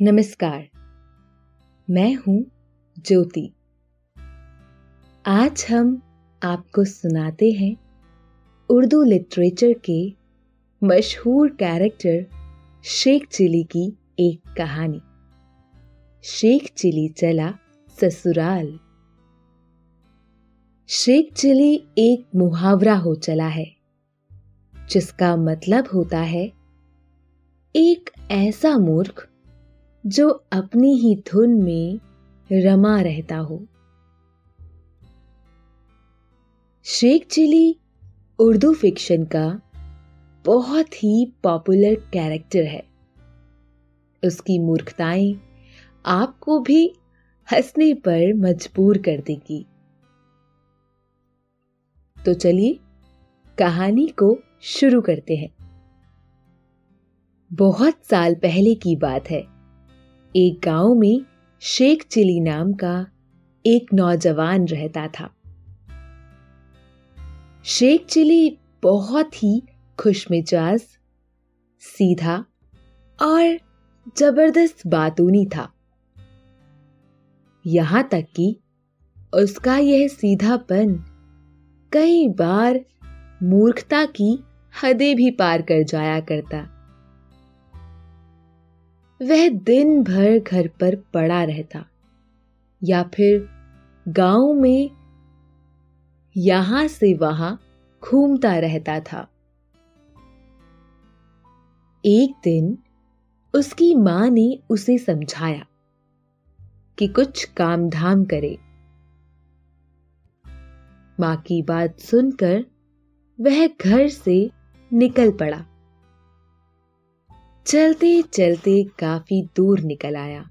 नमस्कार। मैं हूँ ज्योति। आज हम आपको सुनाते हैं उर्दू लिटरेचर के मशहूर कैरेक्टर शेख चिली की एक कहानी। शेख चिली चला ससुराल। शेख चिली एक मुहावरा हो चला है, जिसका मतलब होता है, एक ऐसा मूर्ख जो अपनी ही धुन में रमा रहता हो। शेख चिली उर्दू फिक्शन का बहुत ही पॉपुलर कैरेक्टर है। उसकी मूर्खताएँ आपको भी हंसने पर मजबूर कर देगी। तो चलिए कहानी को शुरू करते हैं। बहुत साल पहले की बात है। एक गाँव में शेख चिली नाम का एक नौजवान रहता था। शेख चिली बहुत ही खुशमिजाज, सीधा और ज़बरदस्त बातूनी था। यहाँ तक कि उसका यह सीधापन कई बार मूर्खता की हदें भी पार कर जाया करता। वह दिन भर घर पर पड़ा रहता। या फिर गाँव में यहाँ से वहाँ घूमता रहता था। एक दिन उसकी माँ ने उसे समझाया कि कुछ काम धाम करे। माँ की बात सुनकर वह घर से निकल पड़ा। चलते चलते काफ़ी दूर निकल आया।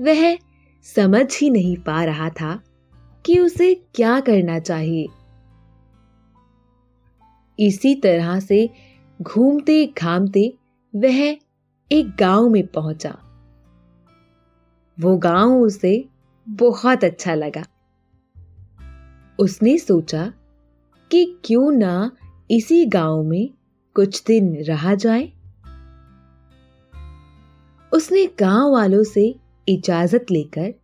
वह समझ ही नहीं पा रहा था कि उसे क्या करना चाहिए। इसी तरह से घूमते घामते वह एक गाँव में पहुँचा। वो गाँव उसे बहुत अच्छा लगा। उसने सोचा कि क्यों ना इसी गाँव में कुछ दिन रहा जाए। उसने गाँव वालों से इजाज़त लेकर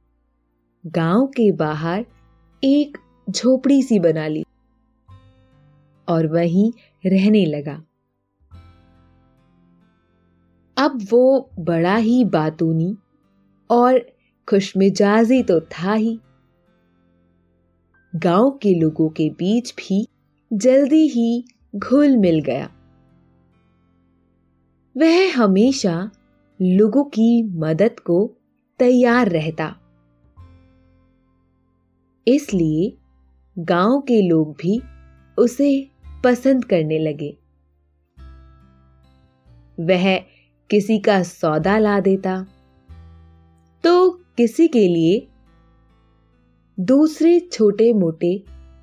गाँव के बाहर एक झोपड़ी सी बना ली और वहीं रहने लगा। अब वो बड़ा ही बातूनी और खुशमिजाजी तो था ही। गाँव के लोगों के बीच भी जल्दी ही घुल मिल गया। वह हमेशा लोगों की मदद को तैयार रहता। इसलिए गाँव के लोग भी उसे पसंद करने लगे। वह किसी का सौदा ला देता तो किसी के लिए दूसरे छोटे मोटे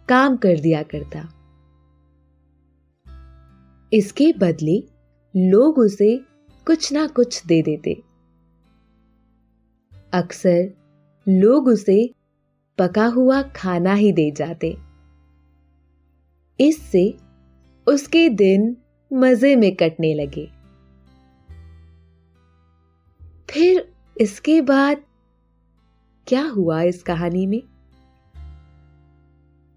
काम कर दिया करता। इसके बदले लोग उसे कुछ ना कुछ दे देते। अक्सर लोग उसे पका हुआ खाना ही दे जाते। इससे उसके दिन मज़े में कटने लगे। फिर इसके बाद क्या हुआ इस कहानी में?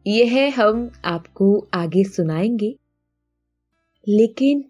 यह हम आपको आगे सुनाएँगे। लेकिन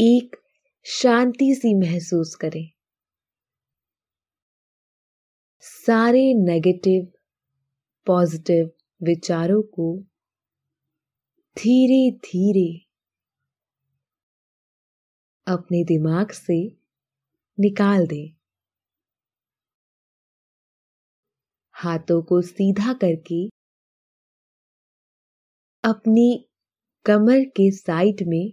एक शांति सी महसूस करें। सारे नेगेटिव पॉजिटिव विचारों को धीरे धीरे अपने दिमाग से निकाल दें। हाथों को सीधा करके अपनी कमर के साइड में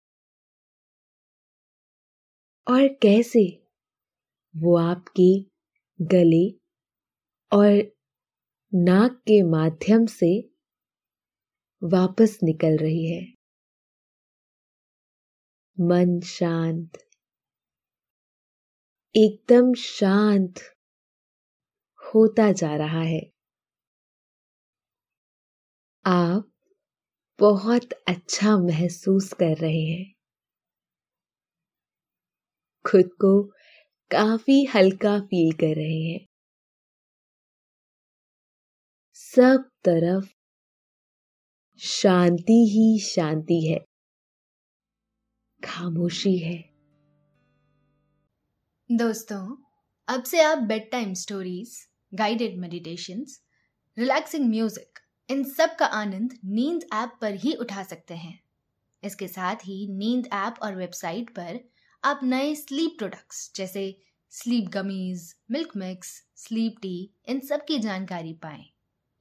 और कैसे? वो आपके गले और नाक के माध्यम से वापस निकल रही है। मन शांत। एकदम शांत होता जा रहा है। आप बहुत अच्छा महसूस कर रहे हैं। खुद को काफ़ी हल्का फील कर रहे हैं। सब तरफ़ शांति ही शांति है। खामोशी है। दोस्तों, अब से आप bedtime stories guided meditations relaxing music इन सब का आनंद नींद ऐप पर ही उठा सकते हैं। इसके साथ ही नींद ऐप और वेबसाइट पर आप नए स्लीप प्रोडक्ट्स जैसे sleep gummies milk mix sleep tea इन सब की जानकारी पाएँ।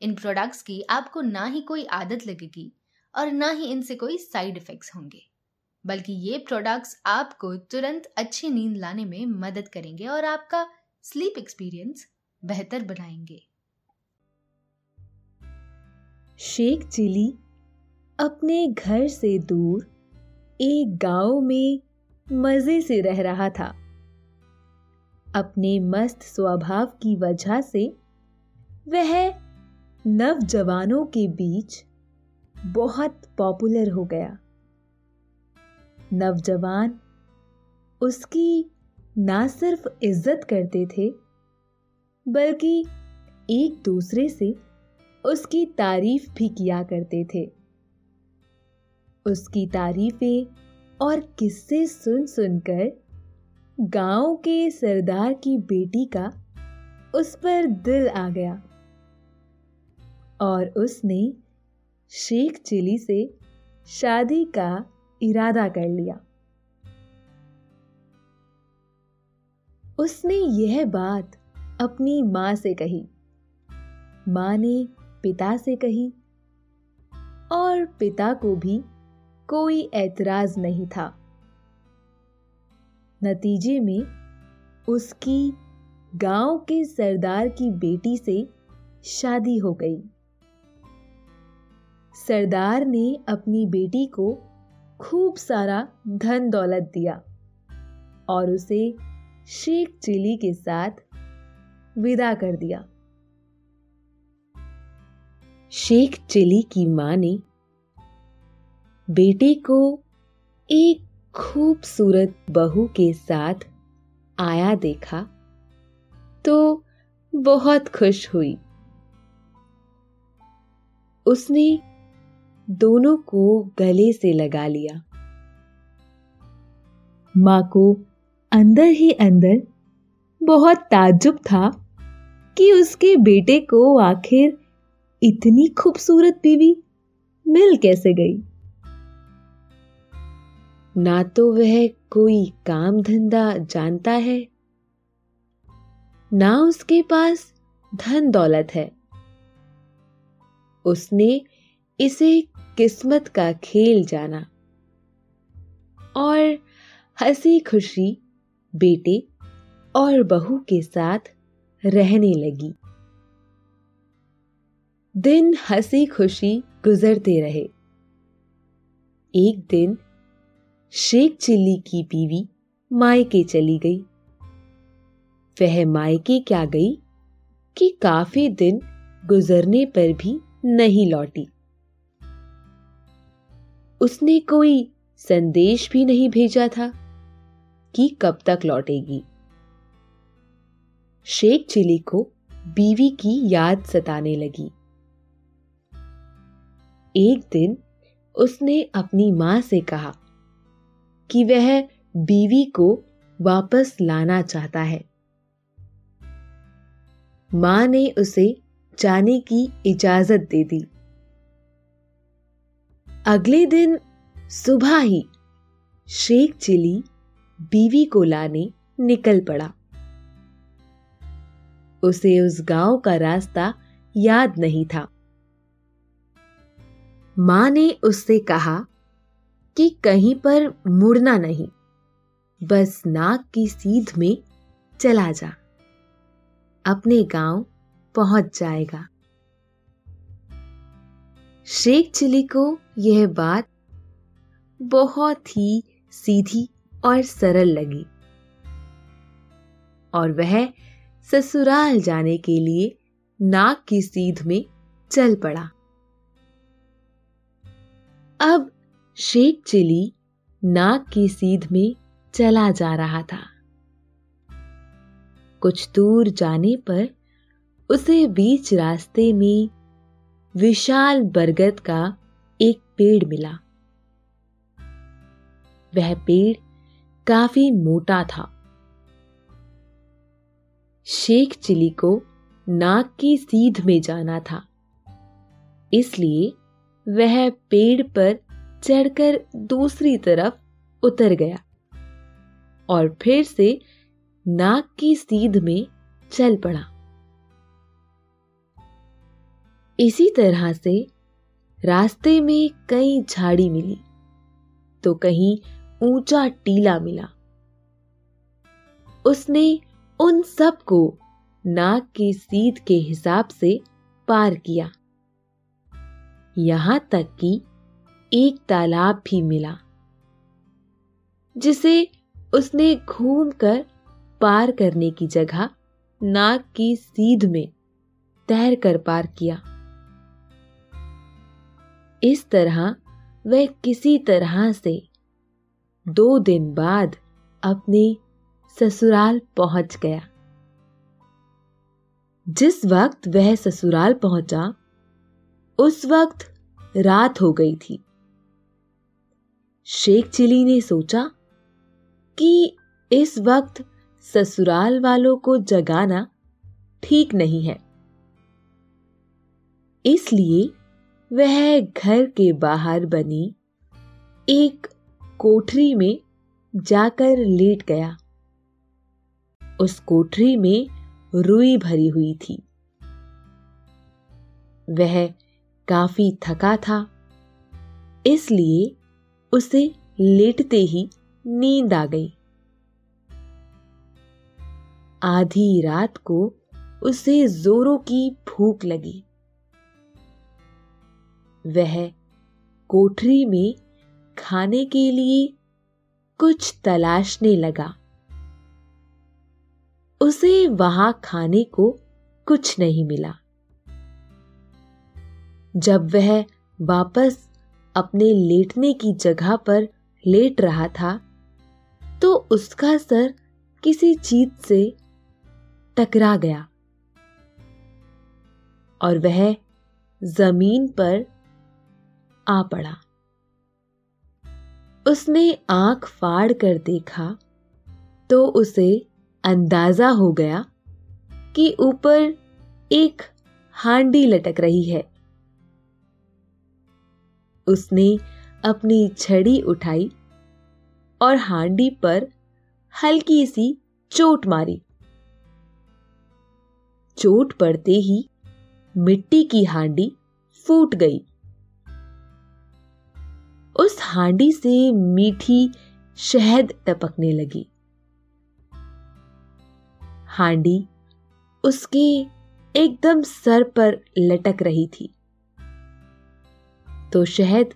इन प्रोडक्ट्स की आपको ना ही कोई आदत लगेगी और ना ही इनसे कोई साइड इफेक्ट्स होंगे, बल्कि ये प्रोडक्ट्स आपको तुरंत अच्छी नींद लाने में मदद करेंगे और आपका स्लीप एक्सपीरियंस बेहतर बनाएँगे। शेख चिली अपने घर से दूर एक गाँव में मज़े से रह रहा था। अपने मस्त स्वभाव की वजह से वह नवजवानों के बीच बहुत पॉपुलर हो गया। नवजवान उसकी ना सिर्फ़ इज़्ज़त करते थे, बल्कि एक दूसरे से उसकी तारीफ़ भी किया करते थे। उसकी तारीफें और किस्से सुन सुनकर गाँव के सरदार की बेटी का उस पर दिल आ गया। और उसने शेख चिली से शादी का इरादा कर लिया। उसने यह बात अपनी माँ से कही। माँ ने पिता से कही और पिता को भी कोई ऐतराज नहीं था। नतीजे में उसकी गाँव के सरदार की बेटी से शादी हो गई। सरदार ने अपनी बेटी को खूब सारा धन दौलत दिया और उसे शेख चिली के साथ विदा कर दिया। शेख चिली की माँ ने बेटे को एक खूबसूरत बहू के साथ आया देखा तो बहुत खुश हुई। उसने दोनों को गले से लगा लिया। माँ को अंदर ही अंदर बहुत ताज्जुब था कि उसके बेटे को आखिर इतनी खूबसूरत बीवी मिल कैसे गई। ना तो वह कोई काम धंधा जानता है, ना उसके पास धन दौलत है। उसने इसे किस्मत का खेल जाना और हँसी खुशी बेटे और बहू के साथ रहने लगी। दिन हँसी खुशी गुजरते रहे। एक दिन शेख चिल्ली की बीवी मायके चली गई। वह मायके क्या गई कि काफ़ी दिन गुजरने पर भी नहीं लौटी। उसने कोई संदेश भी नहीं भेजा था कि कब तक लौटेगी। शेख चिली को बीवी की याद सताने लगी। एक दिन उसने अपनी माँ से कहा कि वह बीवी को वापस लाना चाहता है। माँ ने उसे जाने की इजाज़त दे दी। अगले दिन सुबह ही शेख चिली बीवी को लाने निकल पड़ा। उसे उस गाँव का रास्ता याद नहीं था। माँ ने उससे कहा कि कहीं पर मुड़ना नहीं। बस नाक की सीध में चला जा। अपने गाँव पहुँच जाएगा। शेख चिली को यह बात बहुत ही सीधी और सरल लगी। और वह ससुराल जाने के लिए नाक की सीध में चल पड़ा। अब शेख चिली नाक की सीध में चला जा रहा था। कुछ दूर जाने पर उसे बीच रास्ते में विशाल बरगद का एक पेड़ मिला। वह पेड़ काफ़ी मोटा था। शेख चिली को नाक की सीध में जाना था, इसलिए वह पेड़ पर चढ़कर दूसरी तरफ़ उतर गया और फिर से नाक की सीध में चल पड़ा। इसी तरह से रास्ते में कई झाड़ी मिली तो कहीं ऊँचा टीला मिला। उसने उन सबको नाक की सीध के हिसाब से पार किया। यहाँ तक कि एक तालाब भी मिला, जिसे उसने घूमकर पार करने की जगह नाक की सीध में तैर कर पार किया। इस तरह वह किसी तरह से दो दिन बाद अपने ससुराल पहुँच गया। जिस वक्त वह ससुराल पहुँचा, उस वक्त रात हो गई थी। शेख चिली ने सोचा कि इस वक्त ससुराल वालों को जगाना ठीक नहीं है। इसलिए वह घर के बाहर बनी एक कोठरी में जाकर लेट गया। उस कोठरी में रुई भरी हुई थी। वह काफ़ी थका था, इसलिए उसे लेटते ही नींद आ गई। आधी रात को उसे जोरों की भूख लगी। वह कोठरी में खाने के लिए कुछ तलाशने लगा। उसे वहाँ खाने को कुछ नहीं मिला। जब वह वापस अपने लेटने की जगह पर लेट रहा था तो उसका सर किसी चीज़ से टकरा गया और वह ज़मीन पर आ पड़ा। उसने आँख फाड़ कर देखा तो उसे अंदाज़ा हो गया कि ऊपर एक हांडी लटक रही है। उसने अपनी छड़ी उठाई और हांडी पर हल्की सी चोट मारी। चोट पड़ते ही मिट्टी की हांडी फूट गई। उस हांडी से मीठी शहद टपकने लगी। हांडी उसके एकदम सर पर लटक रही थी। तो शहद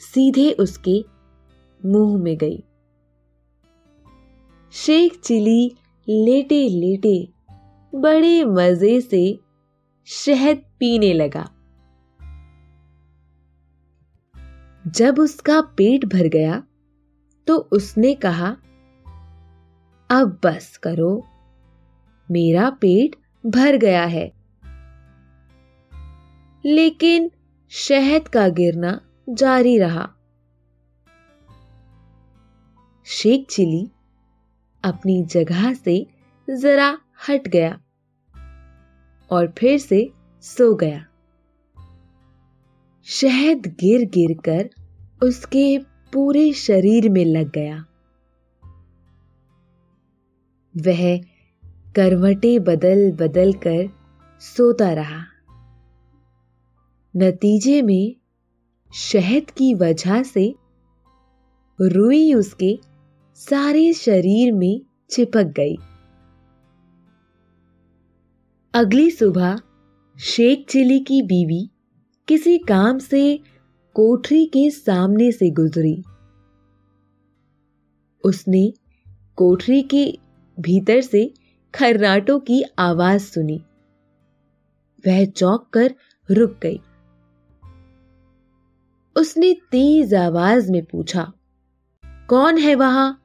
सीधे उसके मुँह में गई। शेख चिली लेटे लेटे बड़े मज़े से शहद पीने लगा। जब उसका पेट भर गया तो उसने कहा, अब बस करो, मेरा पेट भर गया है। लेकिन शहद का गिरना जारी रहा। शेख चिली अपनी जगह से जरा हट गया और फिर से सो गया। शहद गिर गिर कर उसके पूरे शरीर में लग गया। वह करवटे बदल बदल कर सोता रहा। नतीजे में शहद की वजह से रुई उसके सारे शरीर में चिपक गई। अगली सुबह शेख चिली की बीवी किसी काम से कोठरी के सामने से गुजरी। उसने कोठरी के भीतर से खर्राटों की आवाज़ सुनी। वह चौंक कर रुक गई। उसने तेज आवाज़ में पूछा, कौन है वहाँ?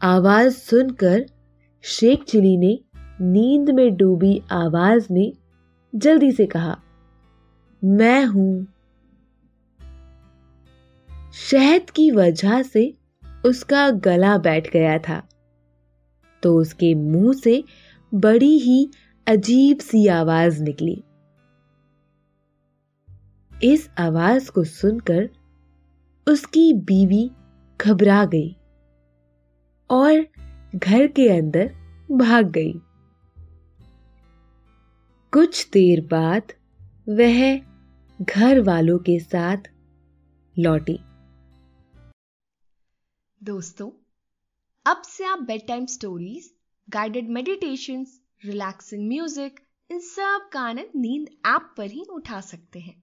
आवाज़ सुनकर शेख चिली ने नींद में डूबी आवाज़ में जल्दी से कहा, मैं हूँ। शहद की वजह से उसका गला बैठ गया था तो उसके मुँह से बड़ी ही अजीब सी आवाज़ निकली। इस आवाज़ को सुनकर उसकी बीवी घबरा गई और घर के अंदर भाग गई। कुछ देर बाद वह घर वालों के साथ लौटी। दोस्तों, अब से आप bedtime stories guided meditation relaxing music इन सब का आनंद नींद ऐप पर ही उठा सकते हैं।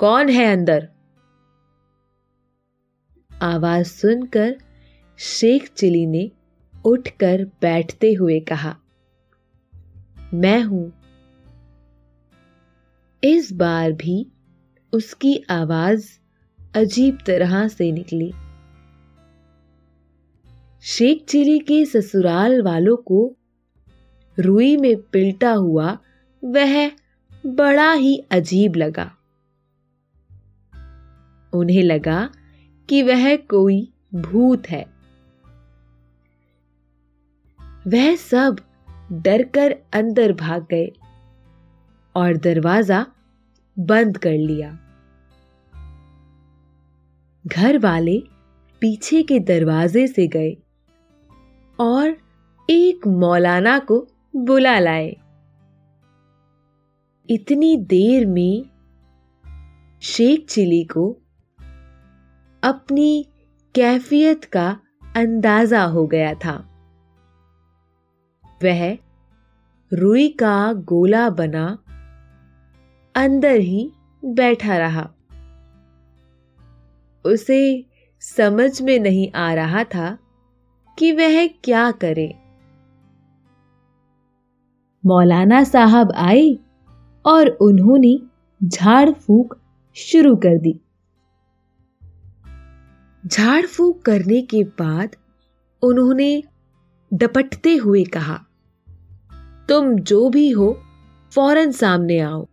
कौन है अंदर? आवाज़ सुनकर शेख चिली ने उठकर बैठते हुए कहा, मैं हूँ। इस बार भी उसकी आवाज़ अजीब तरह से निकली। शेख चिली के ससुराल वालों को रुई में पिलटा हुआ वह बड़ा ही अजीब लगा। उन्हें लगा कि वह कोई भूत है। वह सब डरकर अंदर भाग गए और दरवाज़ा बंद कर लिया। घर वाले पीछे के दरवाजे से गए और एक मौलाना को बुला लाए। इतनी देर में शेख चिली को अपनी कैफियत का अंदाज़ा हो गया था। वह रुई का गोला बना अंदर ही बैठा रहा। उसे समझ में नहीं आ रहा था कि वह क्या करे। मौलाना साहब आए और उन्होंने झाड़ फूक शुरू कर दी। झाड़ फूक करने के बाद उन्होंने डपटते हुए कहा, तुम जो भी हो, फ़ौरन सामने आओ।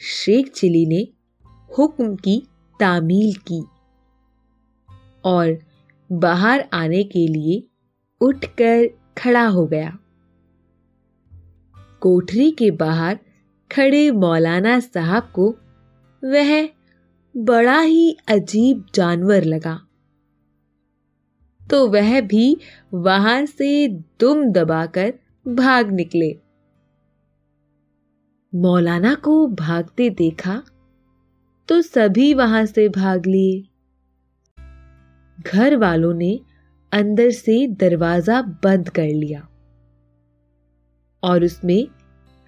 शेख चिली ने हुक्म की तामील की और बाहर आने के लिए उठकर खड़ा हो गया। कोठरी के बाहर खड़े मौलाना साहब को वह बड़ा ही अजीब जानवर लगा। तो वह भी वहाँ से दुम दबाकर भाग निकले। मौलाना को भागते देखा तो सभी वहाँ से भाग लिए। घर वालों ने अंदर से दरवाज़ा बंद कर लिया और उसमें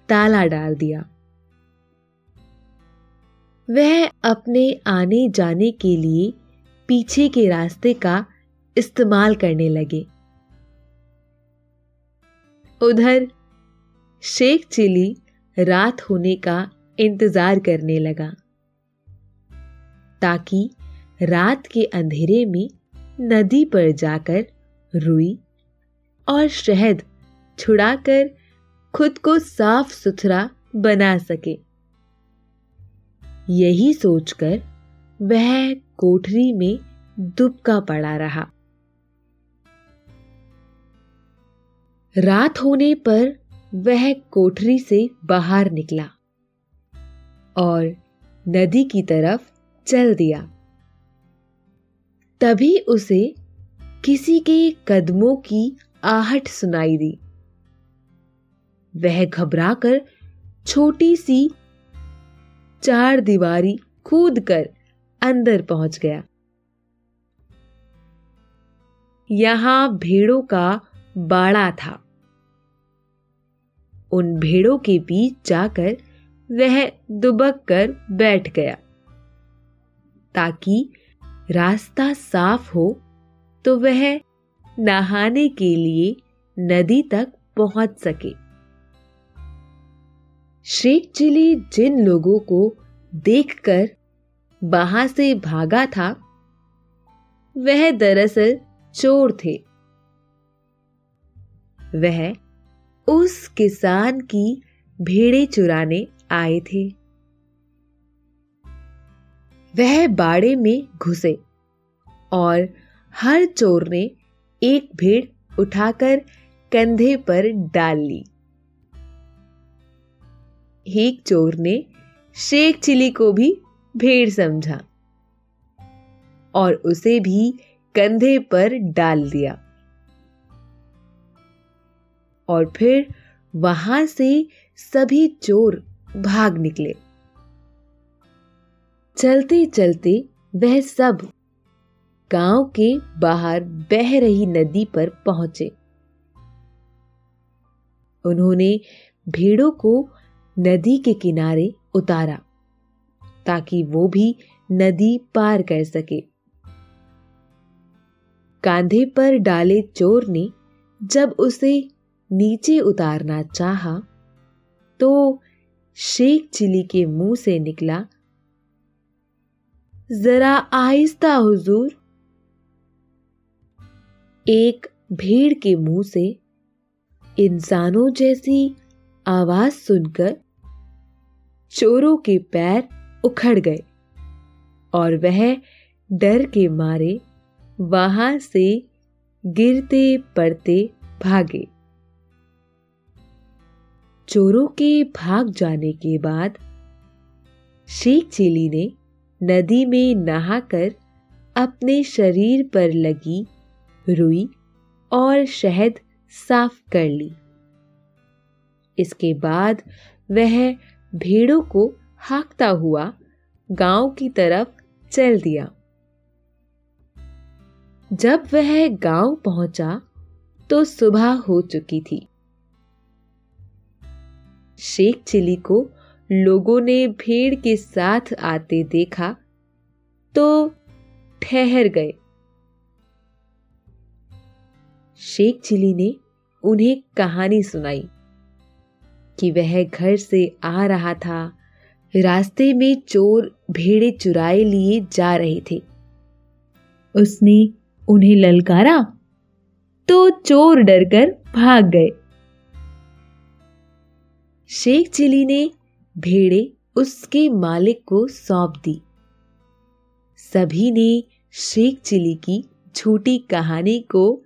ताला डाल दिया। वह अपने आने जाने के लिए पीछे के रास्ते का इस्तेमाल करने लगे। उधर शेख चिली रात होने का इंतज़ार करने लगा, ताकि रात के अंधेरे में नदी पर जाकर रुई और शहद छुड़ाकर खुद को साफ़ सुथरा बना सके। यही सोचकर वह कोठरी में दुबका पड़ा रहा। रात होने पर वह कोठरी से बाहर निकला और नदी की तरफ़ चल दिया। तभी उसे किसी के कदमों की आहट सुनाई दी। वह घबराकर छोटी सी चार दीवारी कूद कर अंदर पहुँच गया। यहाँ भेड़ों का बाड़ा था। उन भेड़ों के बीच जाकर वह दुबक कर बैठ गया। ताकि रास्ता साफ़ हो तो वह नहाने के लिए नदी तक पहुँच सके। शेख चिली जिन लोगों को देखकर वहाँ से भागा था, वह दरअसल चोर थे। वह उस किसान की भेड़े चुराने आए थे। वह बाड़े में घुसे और हर चोर ने एक भेड़ उठाकर कंधे पर डाल ली। एक चोर ने शेख चिली को भी भेड़ समझा और उसे भी कंधे पर डाल दिया। और फिर वहाँ से सभी चोर भाग निकले। चलते चलते वह सब गाँव के बाहर बह रही नदी पर पहुँचे। उन्होंने भेड़ों को नदी के किनारे उतारा, ताकि वो भी नदी पार कर सके। कांधे पर डाले चोर ने जब उसे नीचे उतारना चाहा तो शेख चिली के मुँह से निकला, जरा आहिस्ता हुजूर। एक भेड़ के मुँह से इंसानों जैसी आवाज़ सुनकर चोरों के पैर उखड़ गए और वह डर के मारे वहाँ से गिरते पड़ते भागे। चोरों के भाग जाने के बाद शेख चिली ने नदी में नहाकर अपने शरीर पर लगी रुई और शहद साफ़ कर ली। इसके बाद वह भेड़ों को हाकता हुआ गाँव की तरफ़ चल दिया। जब वह गाँव पहुँचा तो सुबह हो चुकी थी। शेख चिली को लोगों ने भेड़ के साथ आते देखा तो ठहर गए। शेख चिली ने उन्हें कहानी सुनाई। कि वह घर से आ रहा था। रास्ते में चोर भेड़े चुराए लिए जा रहे थे। उसने उन्हें ललकारा तो चोर डरकर भाग गए। शेख चिली ने भेड़े उसके मालिक को सौंप दी। सभी ने शेख चिली की झूठी कहानी को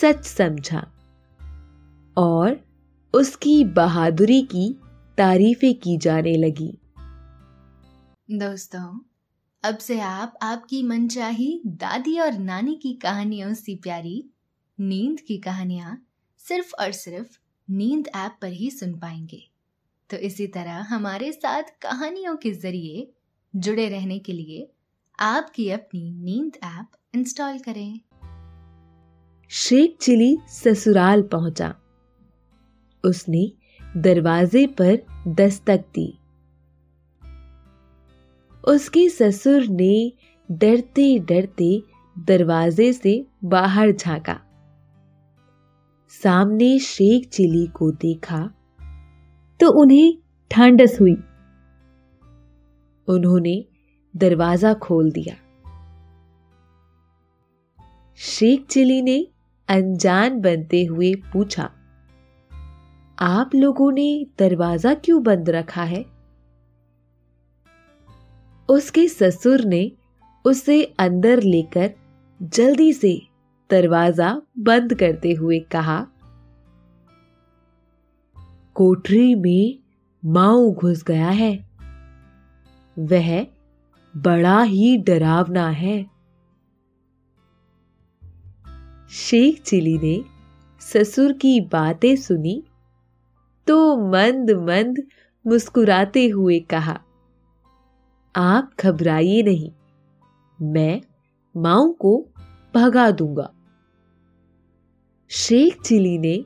सच समझा और उसकी बहादुरी की तारीफें की जाने लगी। दोस्तों अब से आप आपकी मनचाही दादी और नानी की कहानियों से प्यारी नींद की कहानियाँ सिर्फ़ और सिर्फ़ नींद ऐप पर ही सुन पाएँगे। तो इसी तरह हमारे साथ कहानियों के ज़रिए जुड़े रहने के लिए आपकी अपनी नींद ऐप इंस्टॉल करें। शेख चिली ससुराल पहुँचा। उसने दरवाजे पर दस्तक दी। उसके ससुर ने डरते डरते दरवाजे से बाहर झांका। सामने शेख चिली को देखा तो उन्हें ठंडस हुई। उन्होंने दरवाज़ा खोल दिया। शेख चिली ने अनजान बनते हुए पूछा आप लोगों ने दरवाज़ा क्यों बंद रखा है? उसके ससुर ने उसे अंदर लेकर जल्दी से दरवाज़ा बंद करते हुए कहा, कोठरी में माऊ घुस गया है। वह बड़ा ही डरावना है। शेख चिली ने ससुर की बातें सुनी तो मंद मंद मुस्कुराते हुए कहा, आप घबराइए नहीं, मैं माओ को भगा दूँगा। शेख चिली ने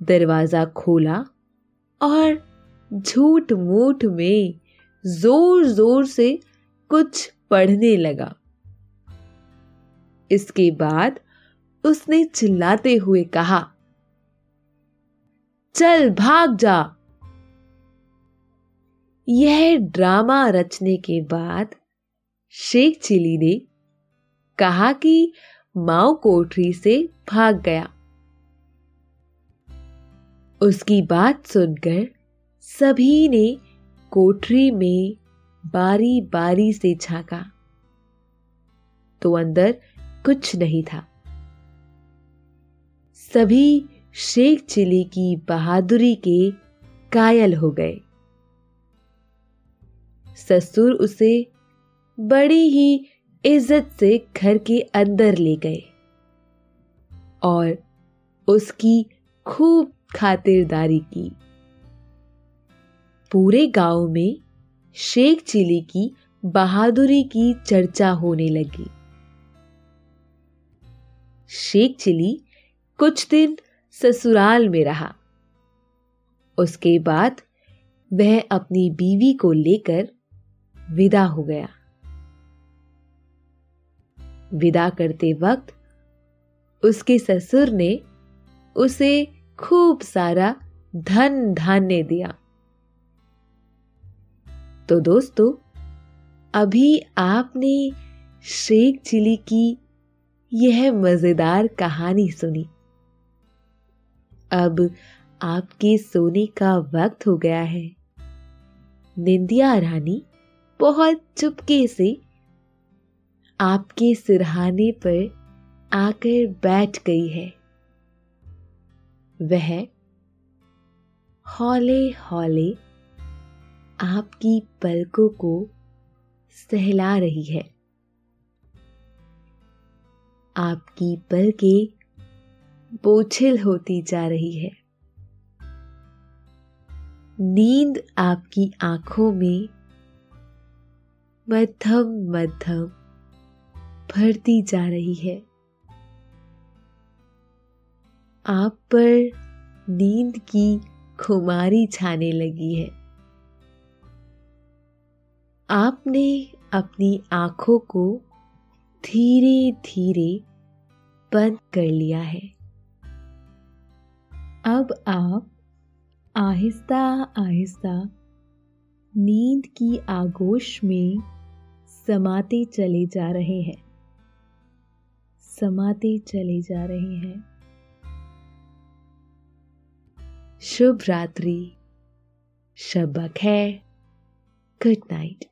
दरवाज़ा खोला और झूठ मूठ में ज़ोर ज़ोर से कुछ पढ़ने लगा। इसके बाद उसने चिल्लाते हुए कहा चल भाग जा। यह ड्रामा रचने के बाद शेख चिली ने कहा कि माओ कोठरी से भाग गया। उसकी बात सुनकर सभी ने कोठरी में बारी बारी से झांका। तो अंदर कुछ नहीं था। सभी शेख चिली की बहादुरी के कायल हो गए। ससुर उसे बड़ी ही इज़्ज़त से घर के अंदर ले गए और उसकी खूब खातिरदारी की। पूरे गाँव में शेख चिली की बहादुरी की चर्चा होने लगी। शेख चिली कुछ दिन ससुराल में रहा। उसके बाद वह अपनी बीवी को लेकर विदा हो गया। विदा करते वक्त उसके ससुर ने उसे खूब सारा धन धान्य दिया। तो दोस्तों, अभी आपने शेख चिली की यह मज़ेदार कहानी सुनी। अब आपके सोने का वक्त हो गया है। निंदिया रानी बहुत चुपके से आपके सिरहाने पर आकर बैठ गई है। वह हौले हौले आपकी पलकों को सहला रही है। आपकी पलकें बोझिल होती जा रही है। नींद आपकी आँखों में मध्यम मध्यम भरती जा रही है। आप पर नींद की खुमारी छाने लगी है। आपने अपनी आँखों को धीरे धीरे बंद कर लिया है। अब आप आहिस्ता आहिस्ता नींद की आगोश में समाते चले जा रहे हैं। समाते चले जा रहे हैं। शुभ रात्रि। शब है। Good night